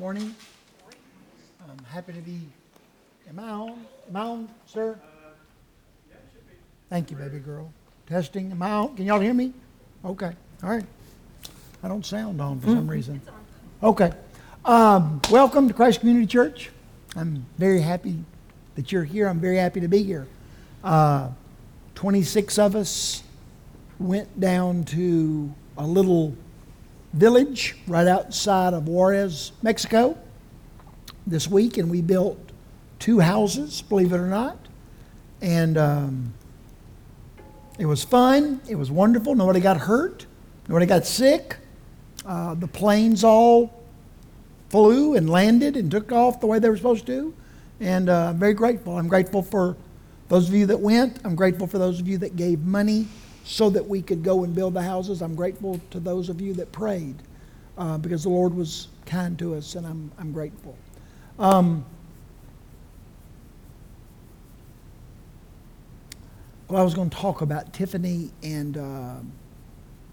morning. I'm happy to be. Am I on? Am I on, sir? Thank you, baby girl. Testing. Am I on? Can y'all hear me? Okay. All right. I don't sound on for some reason. Okay. Um, welcome to Christ Community Church. I'm very happy that you're here. I'm very happy to be here. Uh, 26 of us went down to a little village right outside of Juarez, Mexico, this week, and we built two houses, believe it or not. And um, it was fun. It was wonderful. Nobody got hurt. Nobody got sick. Uh, the planes all flew and landed and took off the way they were supposed to. And uh, I'm very grateful. I'm grateful for those of you that went. I'm grateful for those of you that gave money so that we could go and build the houses. I'm grateful to those of you that prayed uh, because the Lord was kind to us, and I'm, I'm grateful. Um, well, I was going to talk about Tiffany and uh,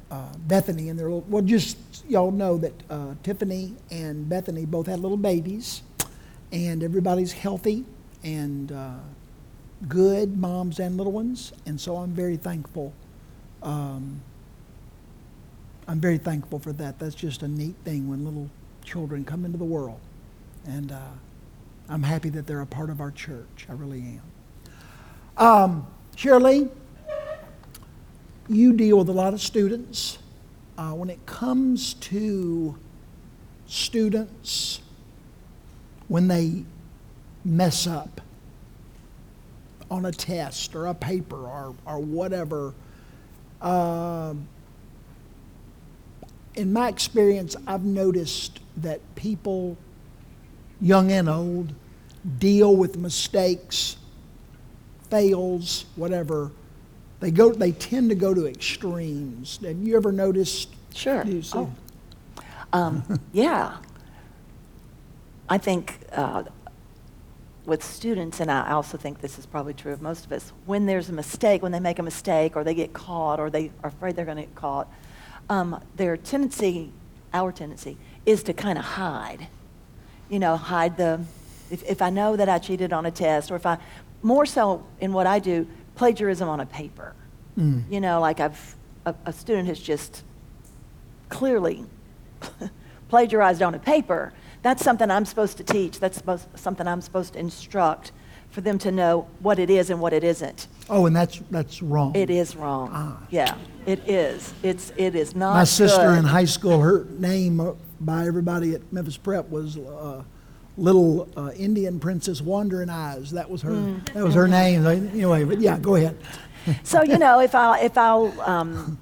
uh, Bethany and their little. Well, just y'all know that uh, Tiffany and Bethany both had little babies, and everybody's healthy and uh, good, moms and little ones, and so I'm very thankful. Um, I'm very thankful for that. That's just a neat thing when little children come into the world, and uh, I'm happy that they're a part of our church. I really am. Um, Shirley, you deal with a lot of students. Uh, when it comes to students, when they mess up on a test or a paper or, or whatever, uh, in my experience, I've noticed that people, young and old, deal with mistakes, fails, whatever. They go. They tend to go to extremes. Have you ever noticed? Sure. You see- Oh. Um, yeah. I think uh, with students, and I also think this is probably true of most of us, when there's a mistake, when they make a mistake or they get caught or they are afraid they're going to get caught, um, their tendency, our tendency, is to kind of hide. You know, hide the, if, if I know that I cheated on a test or if I, more so in what I do, plagiarism on a paper. Mm. You know, like I've, a, a student has just clearly plagiarized on a paper, that's something I'm supposed to teach. That's something I'm supposed to instruct for them to know what it is and what it isn't. Oh, and that's that's wrong. It is wrong. Ah. Yeah, it is. It's it is not. My sister good. in high school, her name by everybody at Memphis Prep was uh, Little uh, Indian Princess Wandering Eyes. That was her. Hmm. That was her name. Anyway, but yeah, go ahead. So you know, if I if I'll, um,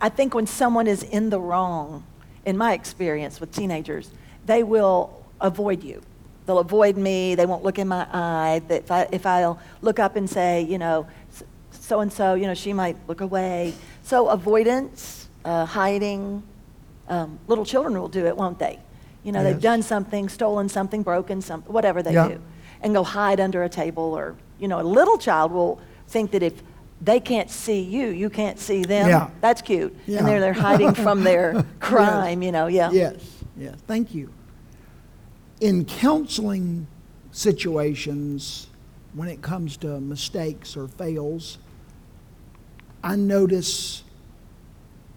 I think when someone is in the wrong, in my experience with teenagers, they will avoid you. They'll avoid me. They won't look in my eye. If I if I'll look up and say, you know, so and so, you know, she might look away. So avoidance, uh, hiding. Um, little children will do it, won't they? You know, Yes. they've done something, stolen something, broken something, whatever they Yeah. do, and go hide under a table. Or you know, a little child will think that if they can't see you, you can't see them. Yeah. That's cute. Yeah. And they're, they're hiding from their crime, you know, yeah. Yes, yes. Thank you. In counseling situations, when it comes to mistakes or fails, I notice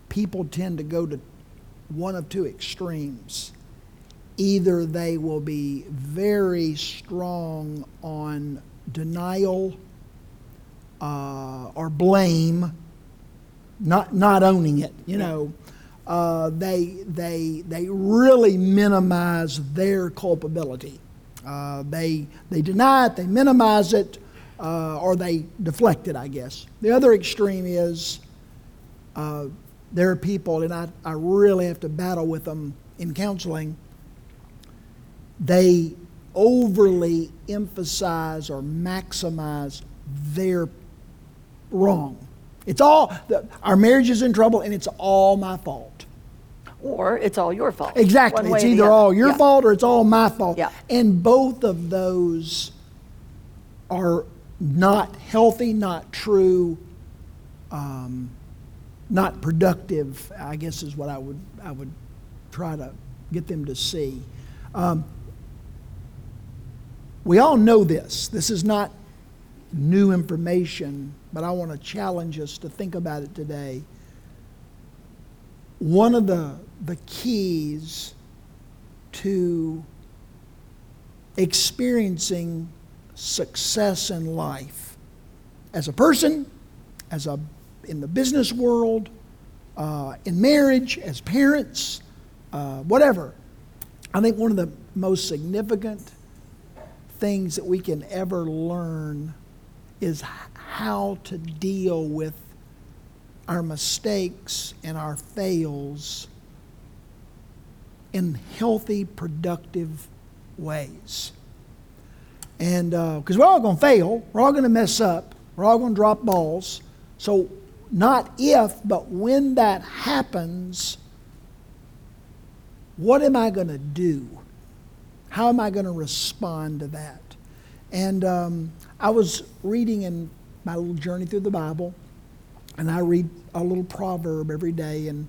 people tend to go to one of two extremes. Either they will be very strong on denial uh, or blame, not not owning it. You know, uh, they they they really minimize their culpability. Uh, they they deny it, they minimize it, uh, or they deflect it. I guess the other extreme is uh, there are people, and I I really have to battle with them in counseling. They overly emphasize or maximize their wrong. It's all, the, our marriage is in trouble and it's all my fault. Or it's all your fault. Exactly. It's either all your Yeah. fault or it's all my fault. Yeah. And both of those are not healthy, not true, um, not productive, I guess is what I would, I would try to get them to see. Um, we all know this. This is not new information, but I want to challenge us to think about it today. One of the, the keys to experiencing success in life as a person, as a in the business world, uh, in marriage, as parents, uh, whatever. I think one of the most significant things that we can ever learn is how to deal with our mistakes and our fails in healthy, productive ways. And because uh, we're all going to fail, we're all going to mess up, we're all going to drop balls. So, not if, but when that happens, what am I going to do? How am I going to respond to that? And um, I was reading in my little journey through the Bible, and I read a little proverb every day. And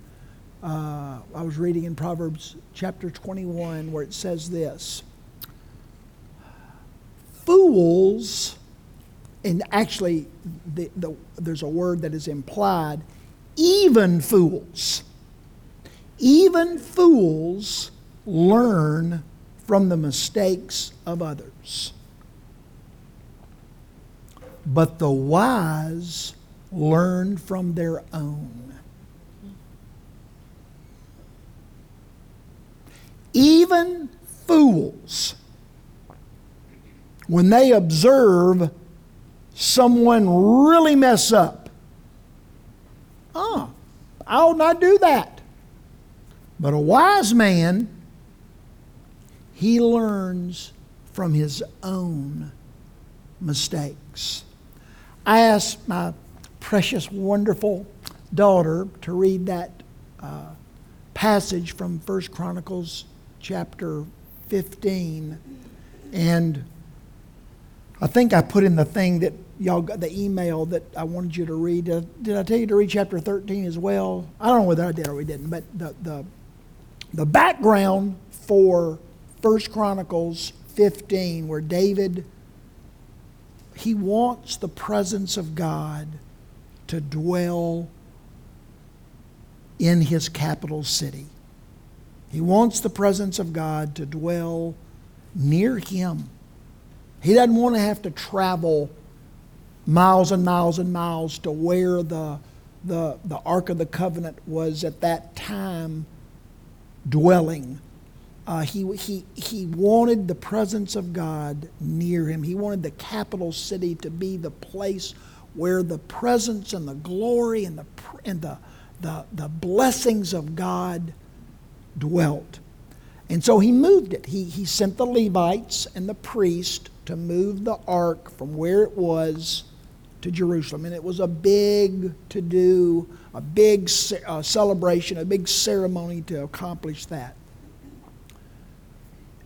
uh, I was reading in Proverbs chapter 21 where it says this Fools, and actually, the, the, there's a word that is implied, even fools. Even fools learn from the mistakes of others. But the wise learn from their own. Even fools, when they observe someone really mess up, ah, I'll not do that. But a wise man, he learns from his own mistakes. I asked my precious, wonderful daughter to read that uh, passage from First Chronicles chapter 15. And I think I put in the thing that y'all got the email that I wanted you to read. Did I tell you to read chapter 13 as well? I don't know whether I did or we didn't, but the, the, the background for First Chronicles 15, where David he wants the presence of God to dwell in his capital city. He wants the presence of God to dwell near him. He doesn't want to have to travel miles and miles and miles to where the, the, the Ark of the Covenant was at that time dwelling. Uh, he, he, he wanted the presence of God near him. He wanted the capital city to be the place where the presence and the glory and the, and the, the, the blessings of God dwelt. And so he moved it. He, he sent the Levites and the priest to move the ark from where it was to Jerusalem. And it was a big to do, a big uh, celebration, a big ceremony to accomplish that.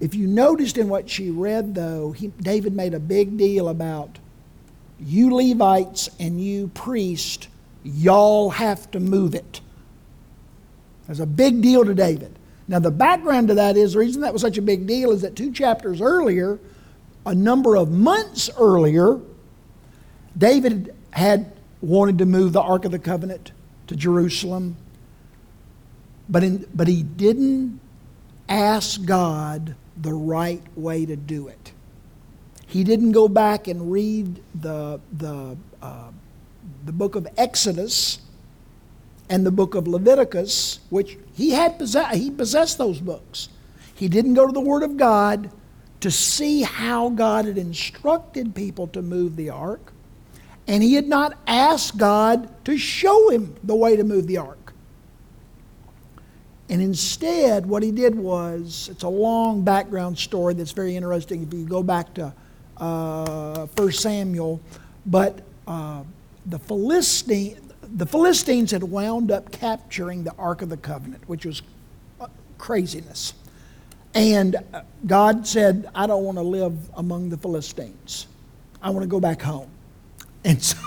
If you noticed in what she read, though, he, David made a big deal about you Levites and you priests, y'all have to move it. There's a big deal to David. Now, the background to that is the reason that was such a big deal is that two chapters earlier, a number of months earlier, David had wanted to move the Ark of the Covenant to Jerusalem, but, in, but he didn't ask God the right way to do it. He didn't go back and read the, the, uh, the book of Exodus and the book of Leviticus, which he had possess- he possessed those books. He didn't go to the Word of God to see how God had instructed people to move the ark, and he had not asked God to show him the way to move the ark. And instead, what he did was it's a long background story that's very interesting if you go back to uh, 1 Samuel. But uh, the, Philistine, the Philistines had wound up capturing the Ark of the Covenant, which was uh, craziness. And uh, God said, I don't want to live among the Philistines. I want to go back home. And so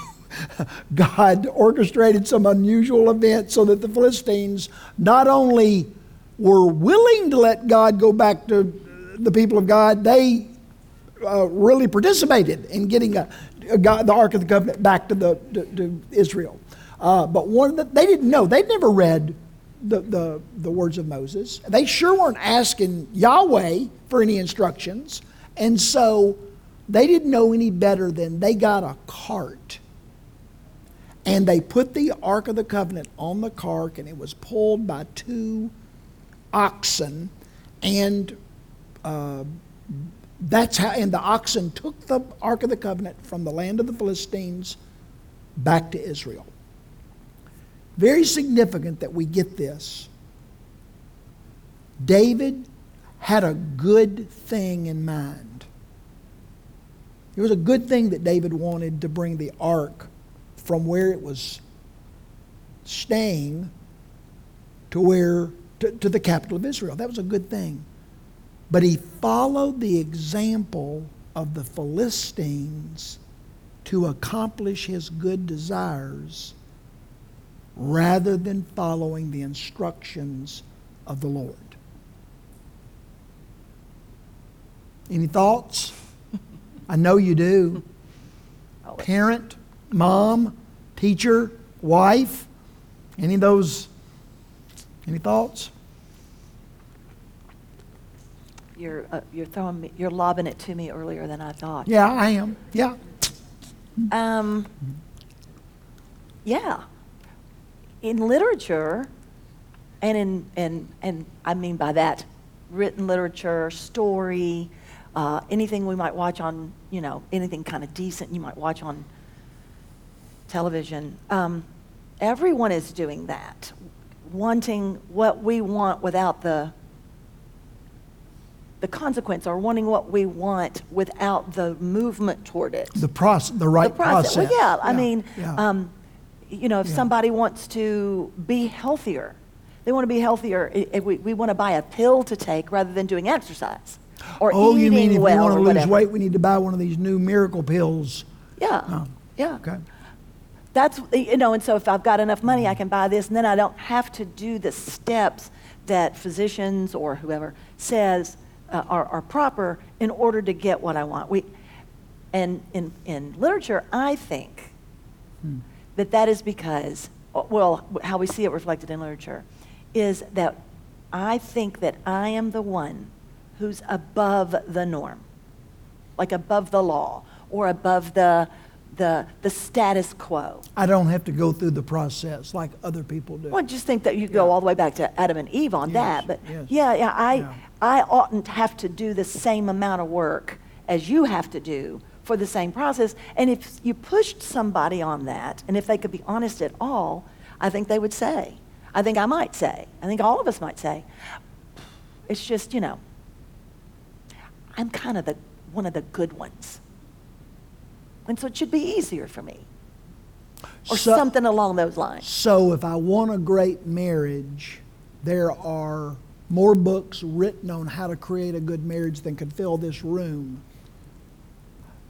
God orchestrated some unusual event so that the Philistines not only were willing to let God go back to the people of God, they uh, really participated in getting a, a God, the Ark of the Covenant back to, the, to, to Israel. Uh, but one the, they didn't know. They'd never read the, the, the words of Moses. They sure weren't asking Yahweh for any instructions. And so they didn't know any better than they got a cart. And they put the Ark of the Covenant on the cart, and it was pulled by two oxen. And uh, that's how, and the oxen took the Ark of the Covenant from the land of the Philistines back to Israel. Very significant that we get this. David had a good thing in mind. It was a good thing that David wanted to bring the ark from where it was staying to where to, to the capital of Israel. That was a good thing. But he followed the example of the Philistines to accomplish his good desires rather than following the instructions of the Lord. Any thoughts? I know you do. Parent, mom, teacher, wife, any of those? Any thoughts? You're, uh, you're throwing me, you're lobbing it to me earlier than I thought. Yeah, I am. Yeah. Um, yeah. In literature, and in, and, and I mean by that, written literature, story, uh, anything we might watch on, you know, anything kind of decent you might watch on television. Um, everyone is doing that, wanting what we want without the the consequence, or wanting what we want without the movement toward it The process, the right the process. process. Well, yeah, I mean, yeah. um, you know, if Yeah. somebody wants to be healthier, they want to be healthier. i- If we, we want to buy a pill to take rather than doing exercise or oh, eating you mean if well we want or to lose whatever. weight, we need to buy one of these new miracle pills? Yeah, Oh, yeah. Okay. That's you know, and so if I've got enough money, I can buy this, and then I don't have to do the steps that physicians or whoever says uh, are, are proper in order to get what I want. We, and in in literature, I think that that is because, well, how we see it reflected in literature, is that I think that I am the one who's above the norm like above the law or above the, the, the status quo. I don't have to go through the process like other people do. Well, just think that you go Yeah. all the way back to Adam and Eve on Yes, that. But yes. yeah, yeah, I, Yeah. I oughtn't have to do the same amount of work as you have to do for the same process. And if you pushed somebody on that, and if they could be honest at all, I think they would say, I think I might say, I think all of us might say, it's just, you know, I'm kind of the, one of the good ones. And so it should be easier for me. Or So- something along those lines. So, if I want a great marriage, there are more books written on how to create a good marriage than could fill this room.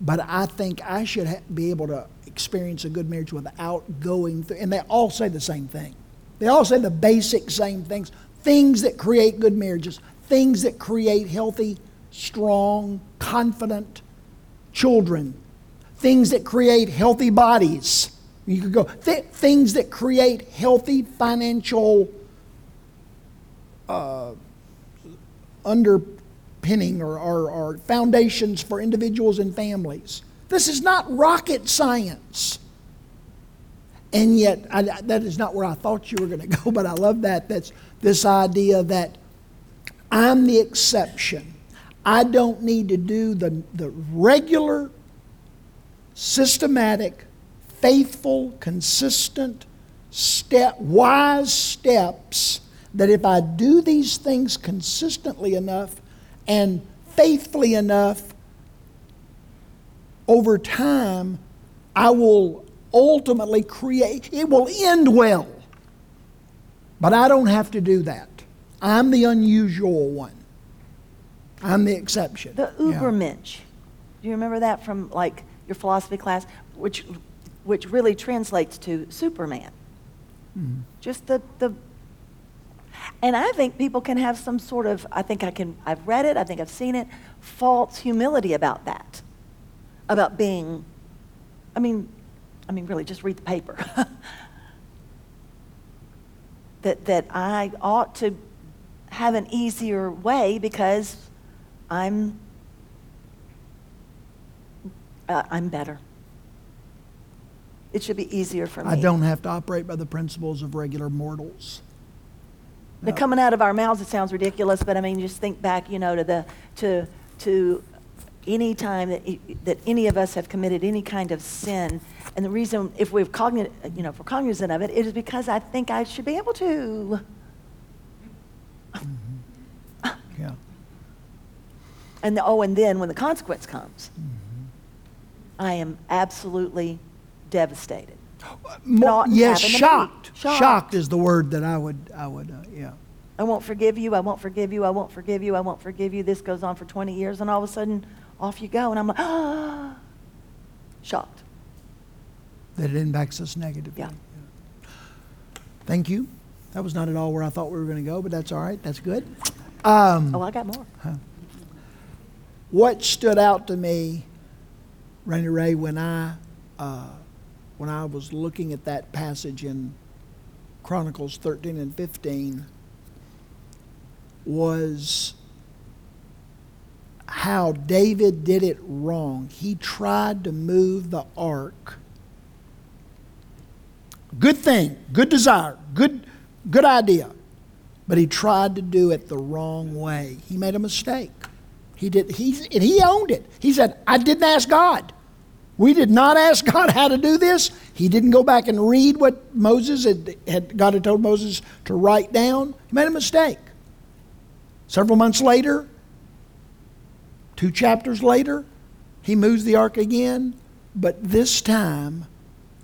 But I think I should ha- be able to experience a good marriage without going through. And they all say the same thing. They all say the basic same things things that create good marriages, things that create healthy, strong, confident children, things that create healthy bodies. You could go th- things that create healthy financial uh, underpinning or, or, or foundations for individuals and families. This is not rocket science. And yet, I, that is not where I thought you were going to go, but I love that. That's this idea that I'm the exception. I don't need to do the, the regular, systematic, faithful, consistent, step, wise steps that if I do these things consistently enough and faithfully enough, over time, I will ultimately create, it will end well. But I don't have to do that. I'm the unusual one. I'm the exception. The Yeah. Ubermensch. Do you remember that from like your philosophy class, which which really translates to Superman? Mm-hmm. Just the the And I think people can have some sort of, I think I can, I've read it, I think I've seen it, false humility about that. About being, I mean, I mean, really, just read the paper. that, that I ought to have an easier way because I'm, uh, I'm better. It should be easier for me. I don't have to operate by the principles of regular mortals. But coming out of our mouths, it sounds ridiculous, but I mean, just think back, you know, to the, to, to any time that, e- that any of us have committed any kind of sin. And the reason, if we're cognizant, you know, if we're cognizant of it, it is because I think I should be able to. Yeah. And, the- oh, and then when the consequence comes, I am absolutely devastated. Mo- yes, to shocked. Shocked. Shocked is the word that I would, I would, uh. I won't forgive you, I won't forgive you, I won't forgive you, I won't forgive you. This goes on for 20 years, and all of a sudden, off you go. And I'm like, ah, shocked. That it impacts us negatively. Yeah. Thank you. That was not at all where I thought we were going to go, but that's all right. That's good. Um, Oh, I got more. what stood out to me, Randy Ray, when I uh, when I was looking at that passage in Chronicles 13 and 15 was how David did it wrong. He tried to move the ark. Good thing, good desire, good good idea. But he tried to do it the wrong way. He made a mistake. He did he and he owned it. He said, "I didn't ask God. We did not ask God how to do this." He didn't go back and read what Moses had, had God had told Moses to write down. He made a mistake. Several months later, two chapters later, he moves the ark again, but this time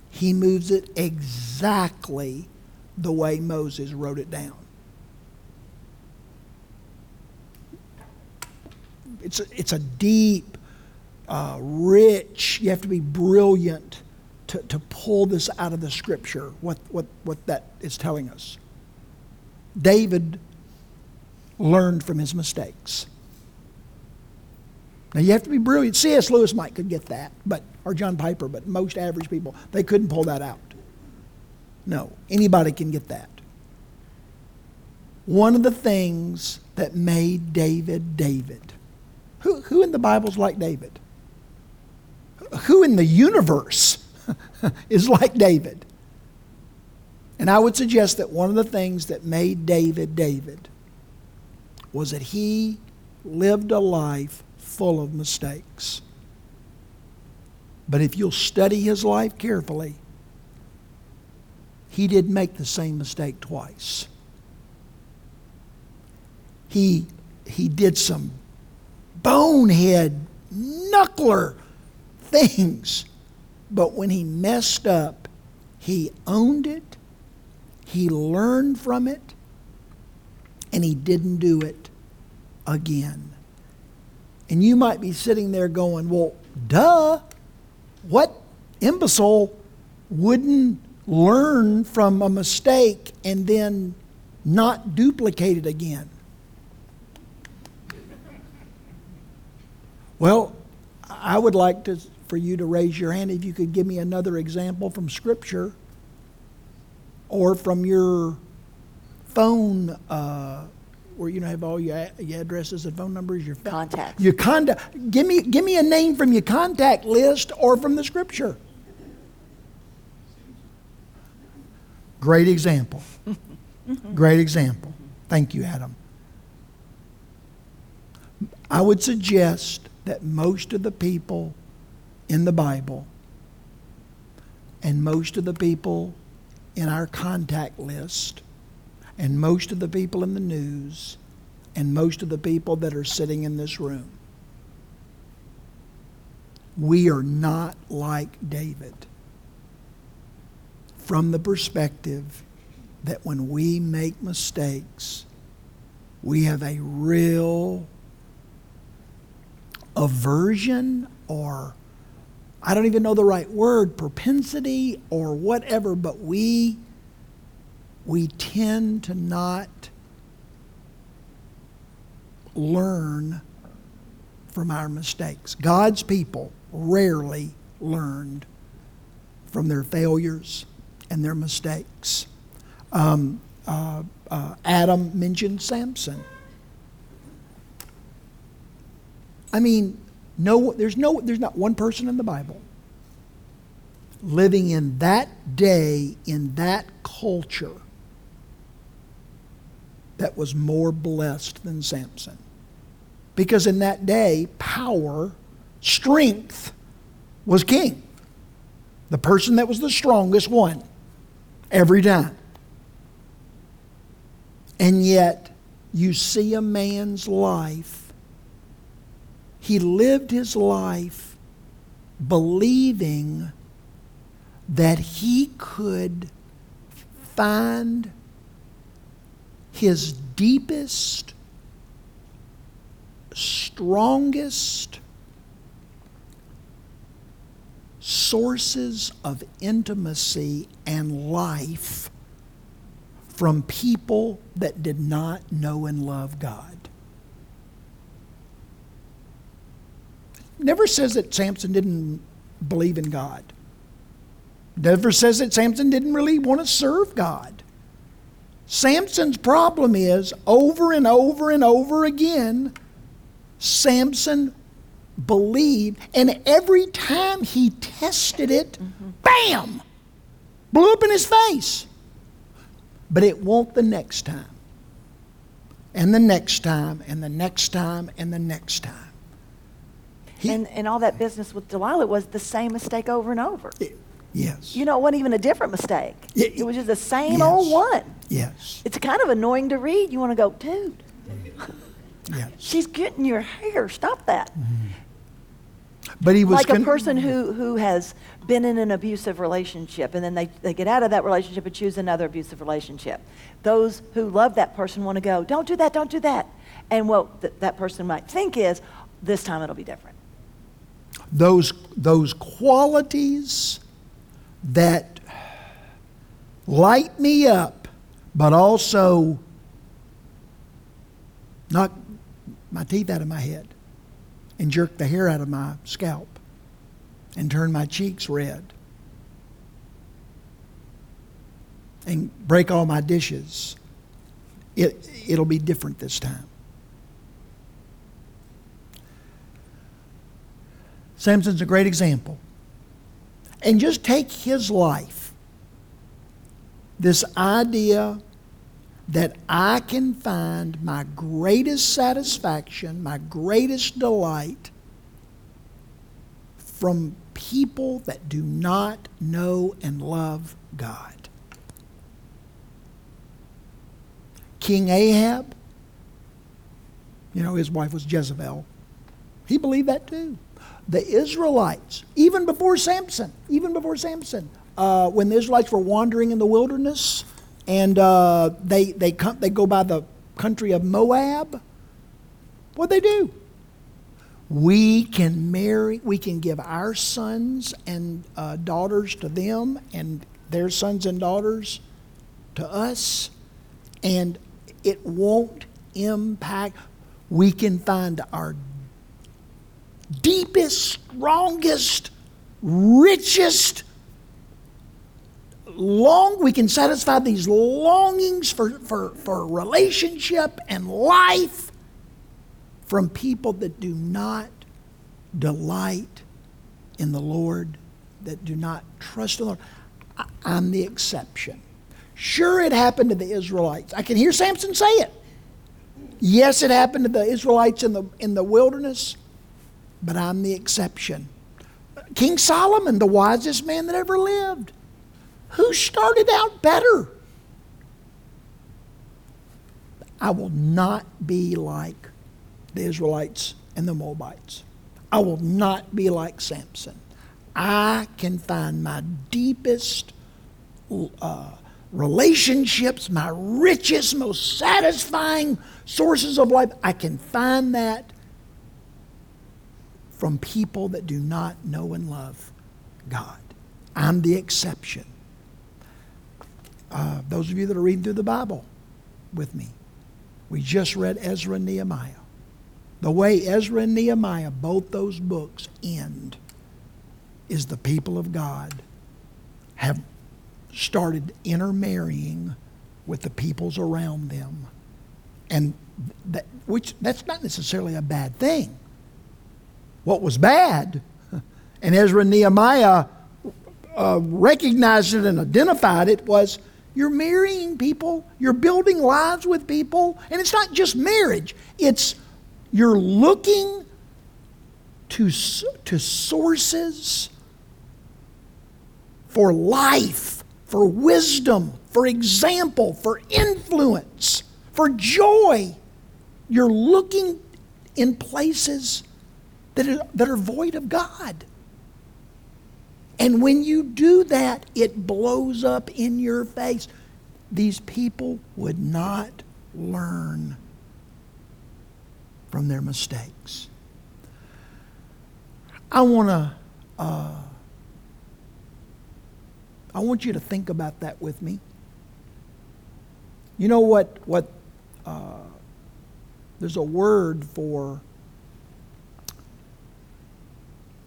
he moves it exactly the way Moses wrote it down. It's a, it's a deep, uh, rich, you have to be brilliant to, to pull this out of the scripture, what, what, what that is telling us. David learned from his mistakes. Now you have to be brilliant. C.S. Lewis might could get that, but or John Piper, but most average people they couldn't pull that out. No, anybody can get that. One of the things that made David David. Who, who in the Bible's like David? Who in the universe is like David? And I would suggest that one of the things that made David David was that he lived a life full of mistakes. But if you'll study his life carefully, he didn't make the same mistake twice. He, he did some bonehead, knuckler things. But when he messed up, he owned it, he learned from it, and he didn't do it again. And you might be sitting there going, well, duh, what imbecile wouldn't learn from a mistake and then not duplicate it again? Well, I would like to, for you to raise your hand if you could give me another example from Scripture or from your phone, uh, where you know have all your, your addresses and phone numbers, your phone- Contacts. Your contact. Give me give me a name from your contact list or from the Scripture. Great example. Great example. Thank you, Adam. I would suggest that most of the people in the Bible and most of the people in our contact list and most of the people in the news and most of the people that are sitting in this room, we are not like David from the perspective that when we make mistakes, we have a real aversion or I don't even know the right word, propensity or whatever, but we we tend to not learn from our mistakes. God's people rarely learned from their failures and their mistakes. Um, uh, uh, Adam mentioned Samson. I mean, no, there's no, there's not one person in the Bible living in that day in that culture that was more blessed than Samson. Because in that day, power, strength was king. The person that was the strongest won every time. And yet, you see a man's life. He lived his life believing that he could find his deepest, strongest sources of intimacy and life from people that did not know and love God. Never says that Samson didn't believe in God. Never says that Samson didn't really want to serve God. Samson's problem is over and over and over again, Samson believed, and every time he tested it, mm-hmm. bam, blew up in his face. But it won't the next time, and the next time, and the next time, and the next time. He, and, and all that business with Delilah was the same mistake over and over. It, yes. You know, it wasn't even a different mistake. It, it was just the same yes. old one. Yes. It's kind of annoying to read. You want to go, dude. Yes. She's getting your hair. Stop that. Mm-hmm. But he was like con- a person who, who has been in an abusive relationship and then they, they get out of that relationship and choose another abusive relationship. Those who love that person want to go, don't do that, don't do that. And what th- that person might think is, this time it'll be different. Those, those qualities that light me up, but also knock my teeth out of my head and jerk the hair out of my scalp and turn my cheeks red and break all my dishes. It, it'll be different this time. Samson's a great example. And just take his life. This idea that I can find my greatest satisfaction, my greatest delight from people that do not know and love God. King Ahab, you know, his wife was Jezebel. He believed that too. The Israelites, even before Samson, even before Samson, uh, when the Israelites were wandering in the wilderness, and uh, they, they, come, they go by the country of Moab. What they do? We can marry, we can give our sons and uh, daughters to them and their sons and daughters to us, and it won't impact. We can find our deepest, strongest, richest long we can satisfy these longings for, for, for relationship and life from people that do not delight in the Lord, that do not trust the Lord. I, I'm the exception. Sure, it happened to the Israelites. I can hear Samson say it. Yes, it happened to the Israelites in the, in the wilderness, but I'm the exception. King Solomon, the wisest man that ever lived, who started out better? I will not be like the Israelites and the Moabites. I will not be like Samson. I can find my deepest uh, relationships, my richest, most satisfying sources of life. I can find that from people that do not know and love God. I'm the exception. Uh, those of you that are reading through the Bible with me, we just read Ezra and Nehemiah. the way Ezra and Nehemiah, both those books end, is the people of God have started intermarrying with the peoples around them. And that, which that's not necessarily a bad thing. What was bad, and Ezra and Nehemiah uh, recognized it and identified it, was you're marrying people, you're building lives with people, and it's not just marriage, it's you're looking to, to sources for life, for wisdom, for example, for influence, for joy. You're looking in places that are, that are void of God. And when you do that, it blows up in your face. These people would not learn from their mistakes. I want to. Uh, I want you to think about that with me. You know what? What? Uh, there's a word for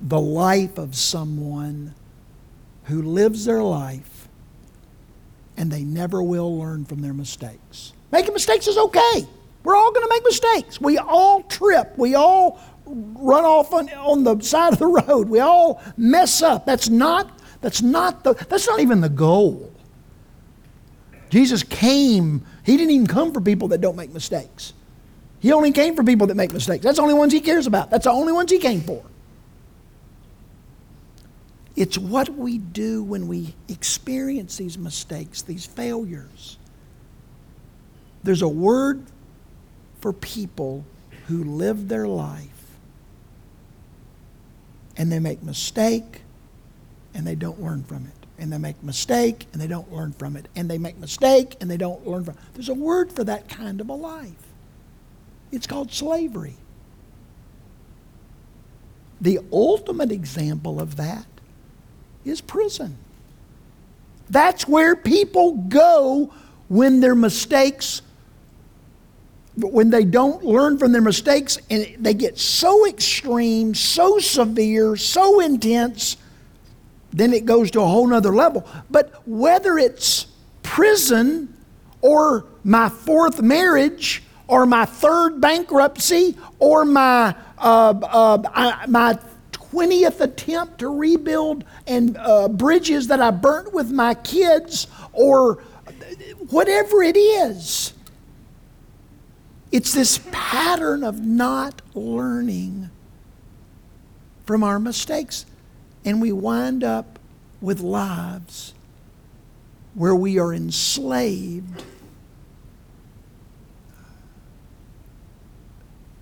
the life of someone who lives their life and they never will learn from their mistakes. Making mistakes is okay. We're all going to make mistakes. We all trip. We all run off on, on the side of the road. We all mess up. That's not, that's not the, that's not even the goal. Jesus came, he didn't even come for people that don't make mistakes. He only came for people that make mistakes. That's the only ones he cares about. That's the only ones he came for. It's what we do when we experience these mistakes, these failures. There's a word for people who live their life and they make mistake and they don't learn from it. And they make mistake and they don't learn from it. And they make mistake and they don't learn from it. There's a word for that kind of a life. It's called slavery. The ultimate example of that is prison. That's where people go when their mistakes, when they don't learn from their mistakes and they get so extreme, so severe, so intense, then it goes to a whole nother level. But whether it's prison or my fourth marriage or my third bankruptcy or my, uh, uh, my 20th attempt to rebuild and uh, bridges that I burnt with my kids or whatever it is. It's this pattern of not learning from our mistakes. And we wind up with lives where we are enslaved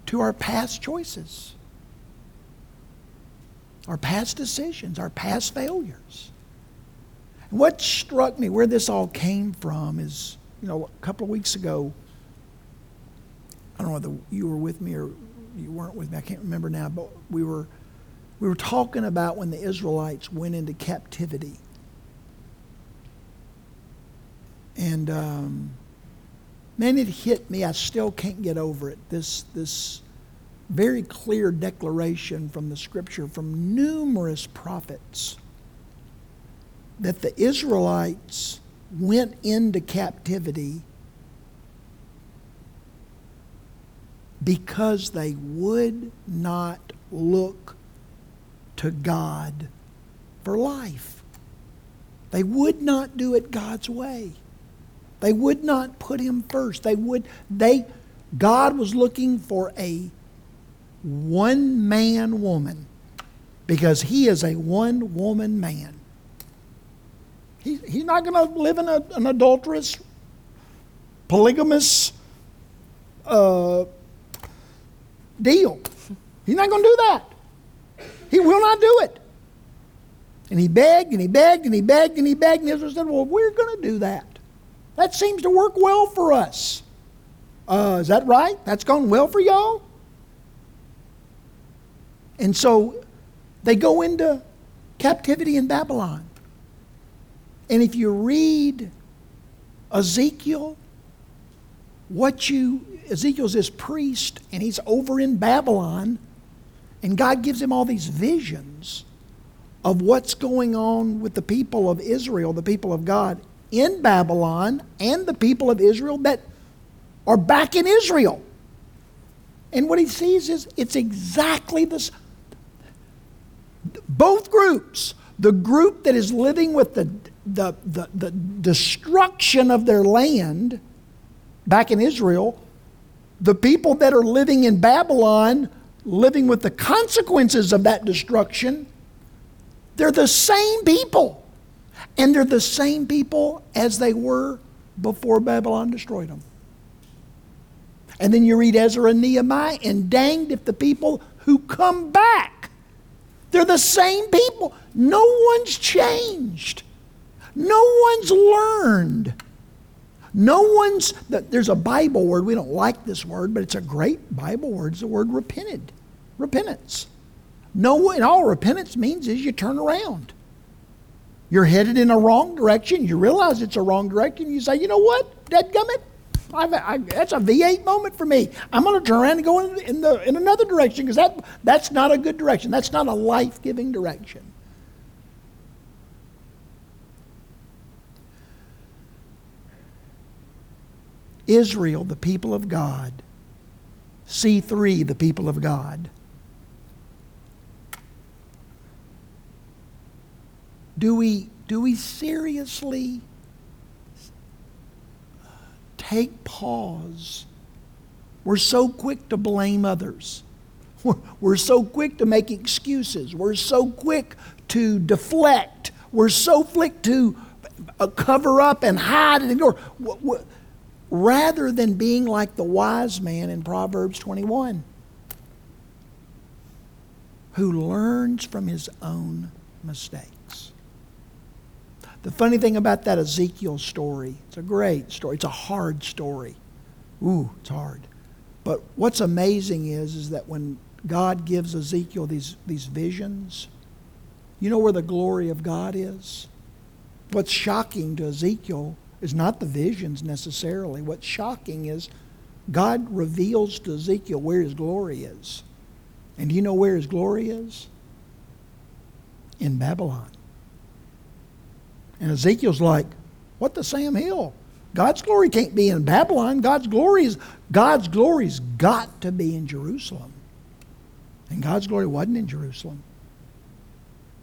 to our past choices our past decisions, our past failures. What struck me, where this all came from, is you know, a couple of weeks ago, I don't know whether you were with me or you weren't with me, I can't remember now, but we were, we were talking about when the Israelites went into captivity. And um, man, it hit me. I still can't get over it. This, this very clear declaration from the scripture from numerous prophets that the Israelites went into captivity because they would not look to God for life. They would not do it God's way. They would not put him first. They would they God was looking for a one man woman because he is a one woman man. He, he's not going to live in a, an adulterous, polygamous uh, deal. He's not going to do that. He will not do it. And he begged and he begged and he begged and he begged, and Israel said, Well, we're going to do that. That seems to work well for us. Uh, is that right? That's gone well for y'all? And so they go into captivity in Babylon. And if you read Ezekiel, what you Ezekiel's this priest, and he's over in Babylon, and God gives him all these visions of what's going on with the people of Israel, the people of God in Babylon, and the people of Israel that are back in Israel. And what he sees is it's exactly this. Both groups, the group that is living with the, the, the, the destruction of their land back in Israel, the people that are living in Babylon, living with the consequences of that destruction, they're the same people. And they're the same people as they were before Babylon destroyed them. And then you read Ezra and Nehemiah, and danged if the people who come back, they're the same people. No one's changed. No one's learned. No one's, there's a Bible word, we don't like this word, but it's a great Bible word. It's the word repented, repentance. No, and all repentance means is you turn around. You're headed in a wrong direction. You realize it's a wrong direction. You say, you know what, dadgummit, I've, I, that's a V8 moment for me. I'm going to turn around and go in, in, the, in another direction because that, that's not a good direction. That's not a life giving direction. Israel, the people of God. C3, the people of God. Do we, do we seriously take pause? We're so quick to blame others. We're, we're so quick to make excuses. We're so quick to deflect. We're so quick to uh, cover up and hide and ignore. Rather than being like the wise man in Proverbs 21, who learns from his own mistakes. The funny thing about that Ezekiel story, it's a great story. It's a hard story. Ooh, it's hard. But what's amazing is, is that when God gives Ezekiel these, these visions, you know where the glory of God is? What's shocking to Ezekiel is not the visions necessarily. What's shocking is God reveals to Ezekiel where his glory is. And do you know where his glory is? In Babylon. And Ezekiel's like, what the Sam Hill? God's glory can't be in Babylon. God's glory is God's glory's got to be in Jerusalem. And God's glory wasn't in Jerusalem.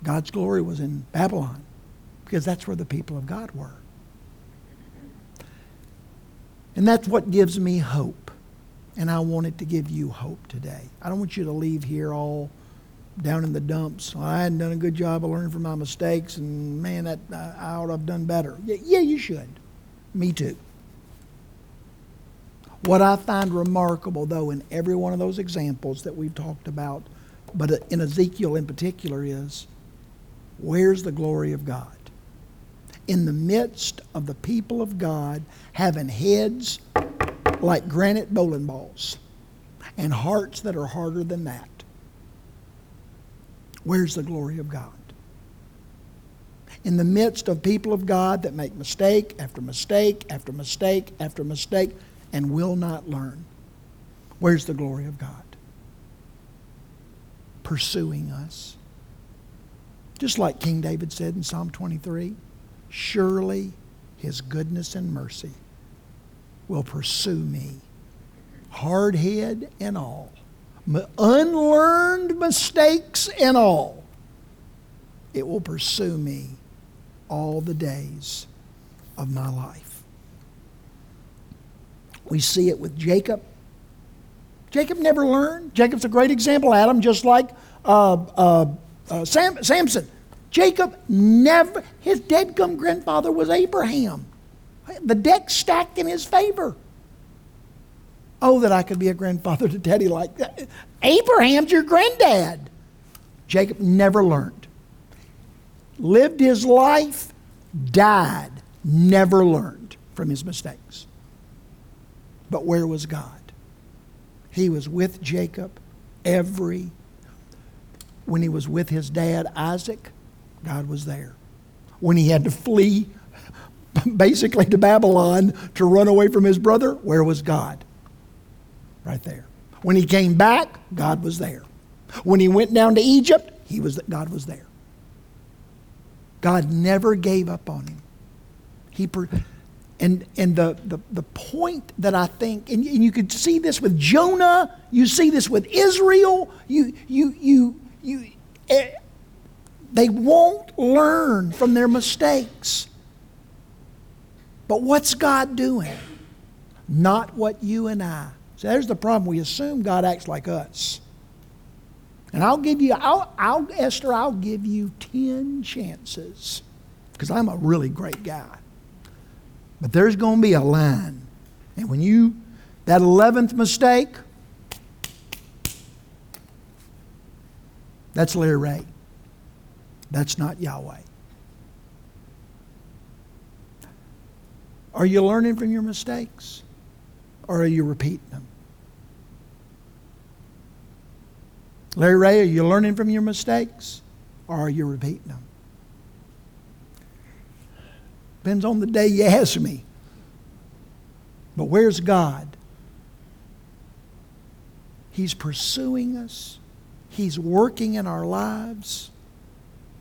God's glory was in Babylon because that's where the people of God were. And that's what gives me hope. And I wanted to give you hope today. I don't want you to leave here all down in the dumps. I hadn't done a good job of learning from my mistakes, and man, that I ought to have done better. Yeah, yeah, you should. Me too. What I find remarkable, though, in every one of those examples that we've talked about, but in Ezekiel in particular, is where's the glory of God? In the midst of the people of God having heads like granite bowling balls and hearts that are harder than that Where's the glory of God? In the midst of people of God that make mistake after mistake after mistake after mistake and will not learn, where's the glory of God? Pursuing us. Just like King David said in Psalm 23 Surely his goodness and mercy will pursue me, hard head and all unlearned mistakes and all, it will pursue me all the days of my life. We see it with Jacob. Jacob never learned. Jacob's a great example, Adam, just like uh, uh, uh, Sam, Samson. Jacob never, his dead gum grandfather was Abraham. The deck stacked in his favor. Oh, that I could be a grandfather to daddy like that. Abraham's your granddad. Jacob never learned. Lived his life, died, never learned from his mistakes. But where was God? He was with Jacob every when he was with his dad Isaac, God was there. When he had to flee basically to Babylon to run away from his brother, where was God? Right there. When he came back, God was there. When he went down to Egypt, he was, God was there. God never gave up on him. He, and and the, the, the point that I think, and, and you could see this with Jonah, you see this with Israel, you, you, you, you, eh, they won't learn from their mistakes. But what's God doing? Not what you and I. So there's the problem. We assume God acts like us. And I'll give you, I'll, I'll Esther, I'll give you 10 chances because I'm a really great guy. But there's going to be a line. And when you, that 11th mistake, that's Larry Ray. That's not Yahweh. Are you learning from your mistakes? Or are you repeating them? Larry Ray, are you learning from your mistakes? Or are you repeating them? Depends on the day you ask me. But where's God? He's pursuing us. He's working in our lives.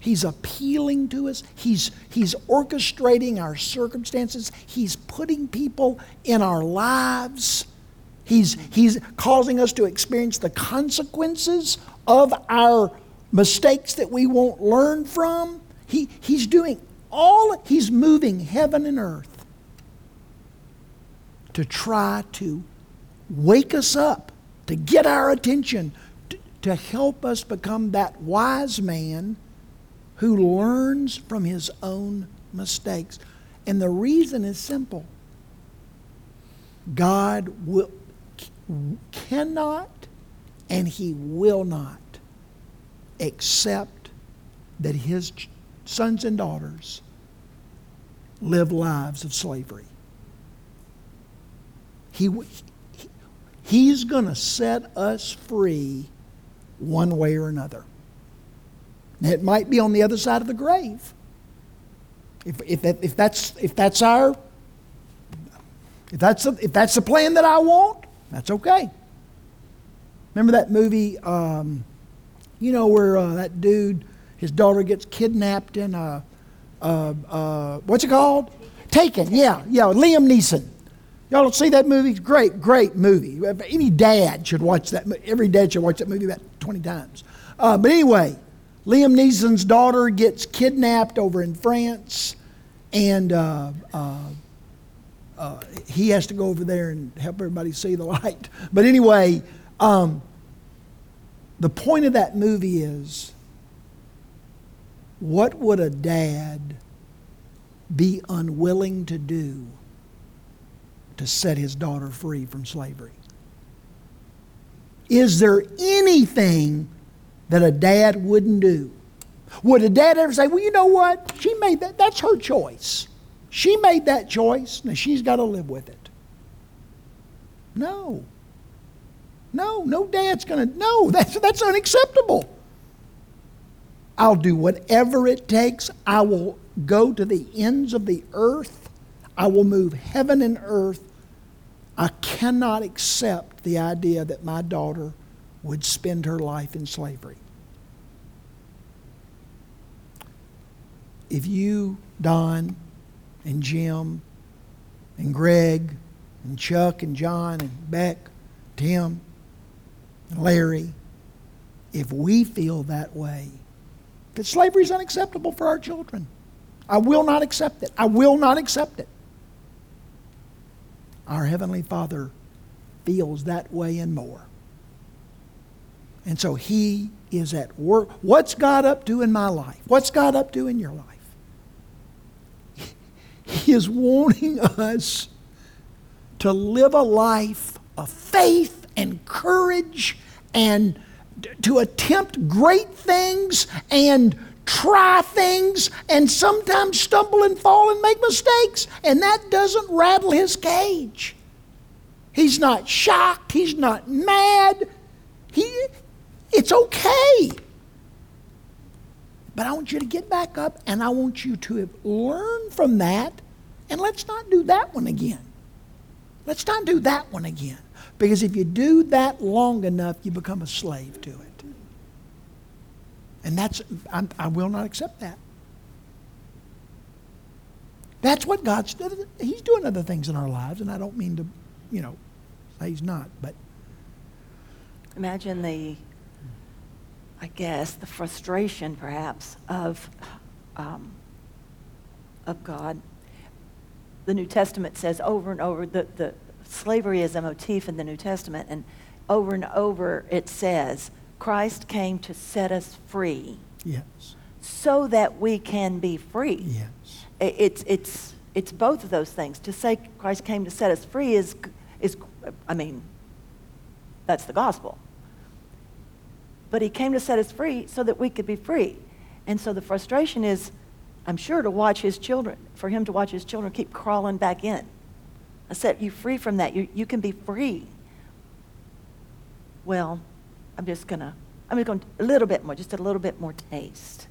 He's appealing to us. He's, he's orchestrating our circumstances. He's putting people in our lives. He's, he's causing us to experience the consequences of our mistakes that we won't learn from. He, he's doing all he's moving heaven and earth to try to wake us up, to get our attention, to, to help us become that wise man who learns from his own mistakes. And the reason is simple. God will, cannot and he will not accept that his sons and daughters live lives of slavery. He, he's going to set us free one way or another. It might be on the other side of the grave. If, if, if, that's, if that's our if that's, a, if that's the plan that I want, that's okay. Remember that movie, um, you know, where uh, that dude, his daughter gets kidnapped in a, uh, uh, what's it called? Taken. Yeah, yeah. Liam Neeson. Y'all don't see that movie? Great, great movie. Any dad should watch that. Every dad should watch that movie about 20 times. Uh, but anyway, Liam Neeson's daughter gets kidnapped over in France, and uh, uh, uh, he has to go over there and help everybody see the light. But anyway, um, the point of that movie is what would a dad be unwilling to do to set his daughter free from slavery? Is there anything that a dad wouldn't do? Would a dad ever say, well, you know what? She made that, that's her choice. She made that choice, now she's got to live with it. No. No, no dad's going to, no, that's, that's unacceptable. I'll do whatever it takes. I will go to the ends of the earth. I will move heaven and earth. I cannot accept the idea that my daughter would spend her life in slavery. If you, Don, and Jim, and Greg, and Chuck, and John, and Beck, Tim, and Larry, if we feel that way, that slavery is unacceptable for our children. I will not accept it. I will not accept it. Our Heavenly Father feels that way and more. And so He is at work. What's God up to in my life? What's God up to in your life? He is wanting us to live a life of faith and courage and to attempt great things and try things and sometimes stumble and fall and make mistakes. And that doesn't rattle his cage. He's not shocked. He's not mad. He, it's okay. But I want you to get back up and I want you to learn from that and let's not do that one again. Let's not do that one again. Because if you do that long enough, you become a slave to it. And that's, I'm, I will not accept that. That's what God's doing. He's doing other things in our lives, and I don't mean to, you know, say He's not, but Imagine the, I guess, the frustration perhaps of, um, of God. The New Testament says over and over that the slavery is a motif in the New Testament, and over and over it says, Christ came to set us free yes, so that we can be free. yes. It's, it's, it's both of those things. To say Christ came to set us free is, is, I mean, that's the gospel. But he came to set us free so that we could be free. And so the frustration is, I'm sure, to watch his children, for him to watch his children keep crawling back in. I set you free from that. You, you can be free. Well, I'm just going to, I'm just going to, a little bit more, just a little bit more taste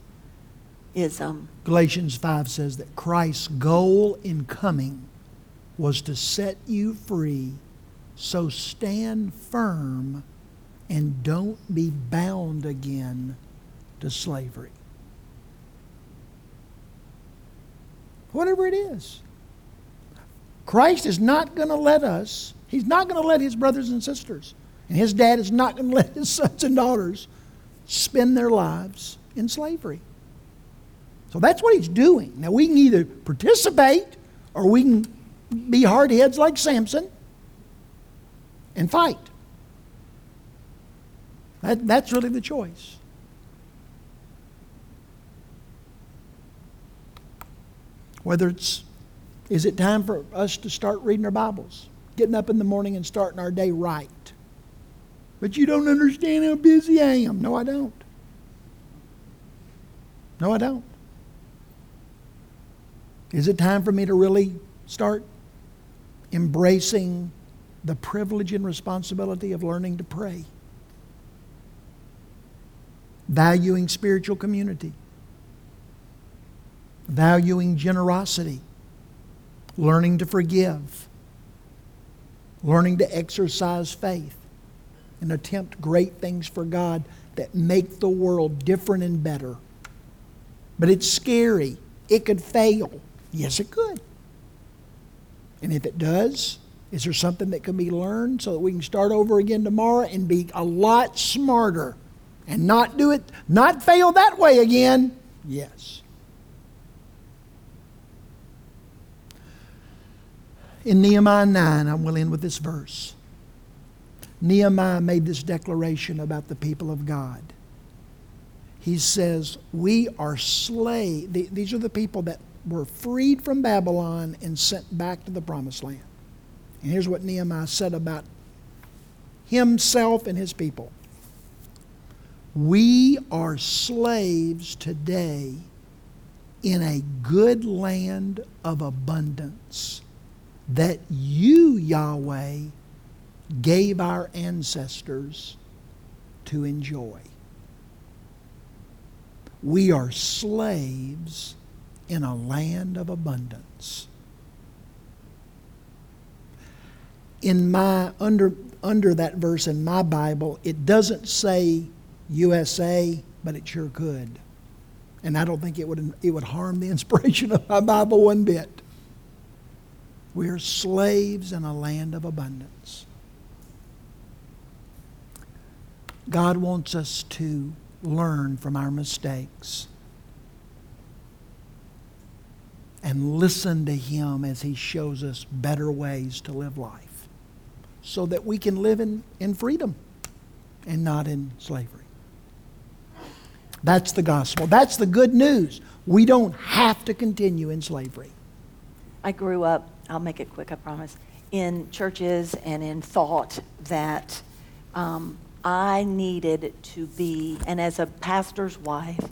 is, um, Galatians 5 says that Christ's goal in coming was to set you free, so stand firm and don't be bound again to slavery. Whatever it is. Christ is not going to let us, He's not going to let His brothers and sisters, and His dad is not going to let His sons and daughters spend their lives in slavery. So that's what he's doing. Now we can either participate or we can be hard heads like Samson and fight. That, that's really the choice. Whether it's, is it time for us to start reading our Bibles? Getting up in the morning and starting our day right. But you don't understand how busy I am. No, I don't. No, I don't. Is it time for me to really start embracing the privilege and responsibility of learning to pray? Valuing spiritual community, valuing generosity, learning to forgive, learning to exercise faith, and attempt great things for God that make the world different and better. But it's scary. It could fail. Yes, it could. And if it does, is there something that can be learned so that we can start over again tomorrow and be a lot smarter and not do it, not fail that way again? Yes. In Nehemiah 9, I will end with this verse. Nehemiah made this declaration about the people of God. He says, We are slaves. These are the people that were freed from Babylon and sent back to the promised land. And here's what Nehemiah said about himself and his people We are slaves today in a good land of abundance that you, Yahweh, gave our ancestors to enjoy. We are slaves in a land of abundance. In my under under that verse in my Bible, it doesn't say USA, but it sure could. And I don't think it would it would harm the inspiration of my Bible one bit. We're slaves in a land of abundance. God wants us to learn from our mistakes and listen to Him as He shows us better ways to live life so that we can live in, in freedom and not in slavery. That's the gospel. That's the good news. We don't have to continue in slavery. I grew up, I'll make it quick, I promise, in churches and in thought that um, I needed to be, and as a pastor's wife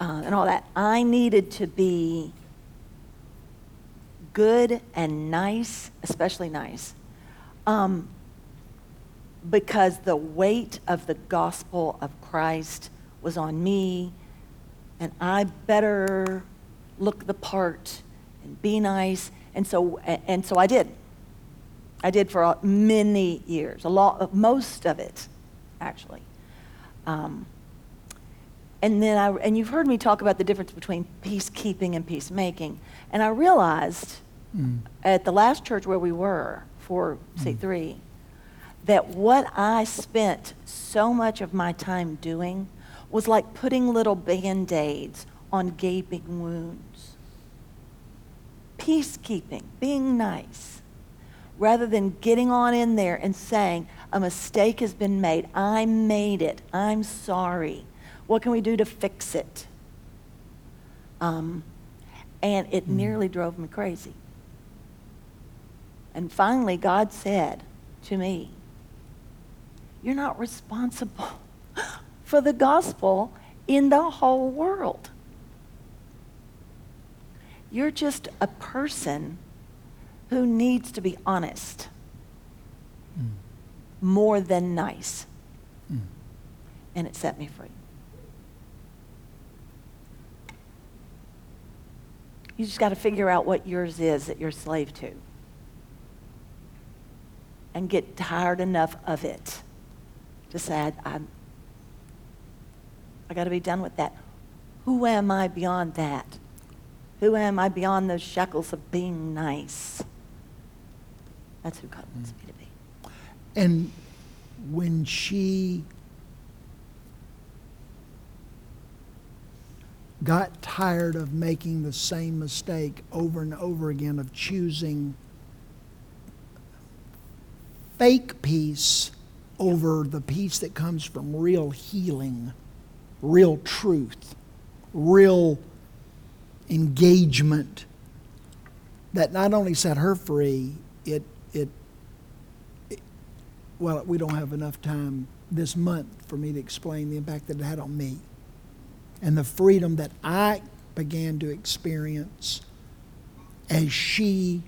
uh, and all that, I needed to be good and nice, especially nice, um, because the weight of the gospel of Christ was on me, and I better look the part and be nice, and so and so I did. I did for many years, a lot, most of it, actually. Um, and then I, and you've heard me talk about the difference between peacekeeping and peacemaking. And I realized Mm. at the last church where we were for C3 that what I spent so much of my time doing was like putting little band aids on gaping wounds. Peacekeeping, being nice, rather than getting on in there and saying, a mistake has been made. I made it. I'm sorry. What can we do to fix it? Um, and it nearly drove me crazy. And finally, God said to me, You're not responsible for the gospel in the whole world. You're just a person who needs to be honest more than nice. Mm. And it set me free. You just got to figure out what yours is that you're slave to. And get tired enough of it to say, I'm, I got to be done with that. Who am I beyond that? Who am I beyond those shackles of being nice? That's who God wants mm. me to be. And when she got tired of making the same mistake over and over again of choosing fake peace over the peace that comes from real healing, real truth, real engagement that not only set her free, it, it, it well, we don't have enough time this month for me to explain the impact that it had on me. And the freedom that I began to experience as she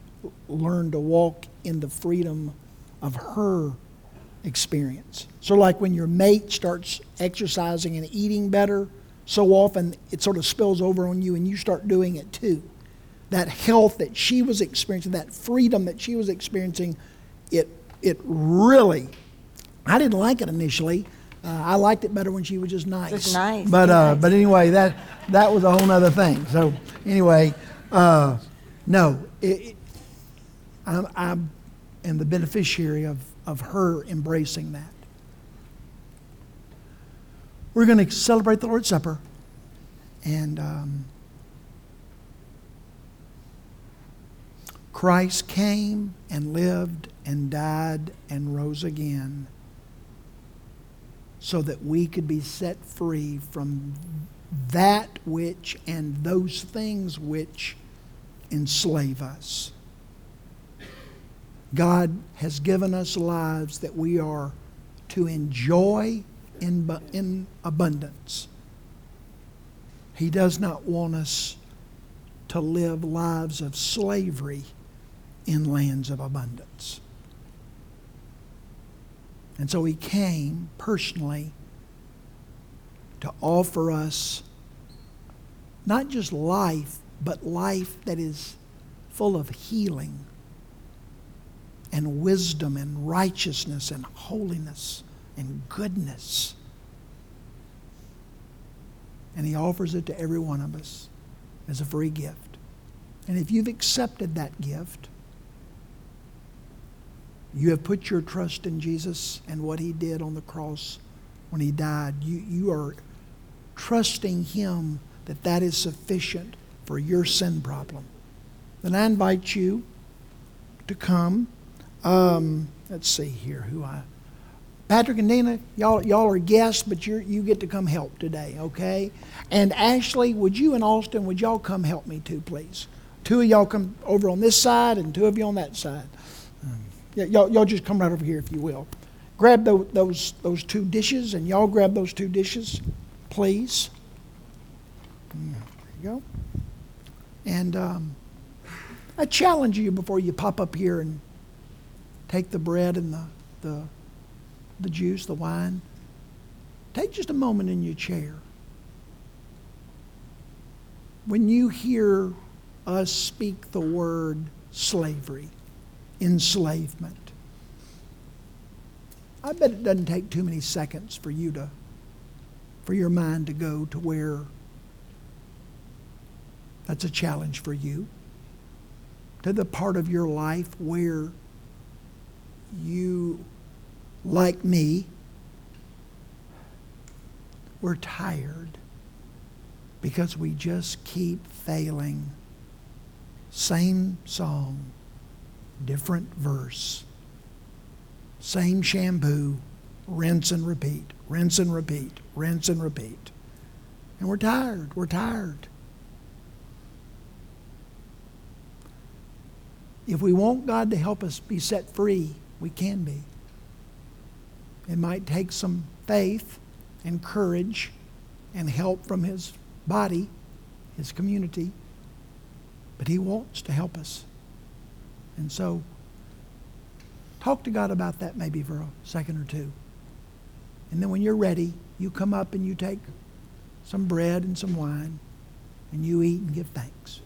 learned to walk in the freedom of her experience. So, like when your mate starts exercising and eating better, so often it sort of spills over on you and you start doing it too. That health that she was experiencing, that freedom that she was experiencing, it, it really, I didn't like it initially. Uh, I liked it better when she was just nice. Just nice, But, uh, nice. but anyway, that, that was a whole other thing. So, anyway, uh, no, it, it, I'm, I'm am the beneficiary of, of her embracing that. We're going to celebrate the Lord's Supper. And um, Christ came and lived and died and rose again so that we could be set free from that which and those things which enslave us. God has given us lives that we are to enjoy in, in abundance. He does not want us to live lives of slavery in lands of abundance. And so he came personally to offer us not just life, but life that is full of healing and wisdom and righteousness and holiness and goodness. And he offers it to every one of us as a free gift. And if you've accepted that gift, you have put your trust in Jesus and what he did on the cross when he died. You, you are trusting him that that is sufficient for your sin problem. Then I invite you to come. Um, let's see here who I. Patrick and Nina, y'all, y'all are guests, but you you get to come help today, okay? And Ashley, would you and Austin, would y'all come help me too, please? Two of y'all come over on this side, and two of you on that side. Um, y'all, y'all just come right over here if you will. Grab tho- those those two dishes, and y'all grab those two dishes, please. Mm, There you go. And um, I challenge you before you pop up here and take the bread and the, the, the juice, the wine. Take just a moment in your chair. When you hear us speak the word slavery, enslavement. I bet it doesn't take too many seconds for you to, for your mind to go to where that's a challenge for you, to the part of your life where you, like me, we're tired because we just keep failing. Same song, different verse. Same shampoo, rinse and repeat, rinse and repeat, rinse and repeat. And we're tired. We're tired. If we want God to help us be set free, we can be. It might take some faith and courage and help from His body, His community, but He wants to help us. And so, talk to God about that maybe for a second or two. And then when you're ready, you come up and you take some bread and some wine and you eat and give thanks.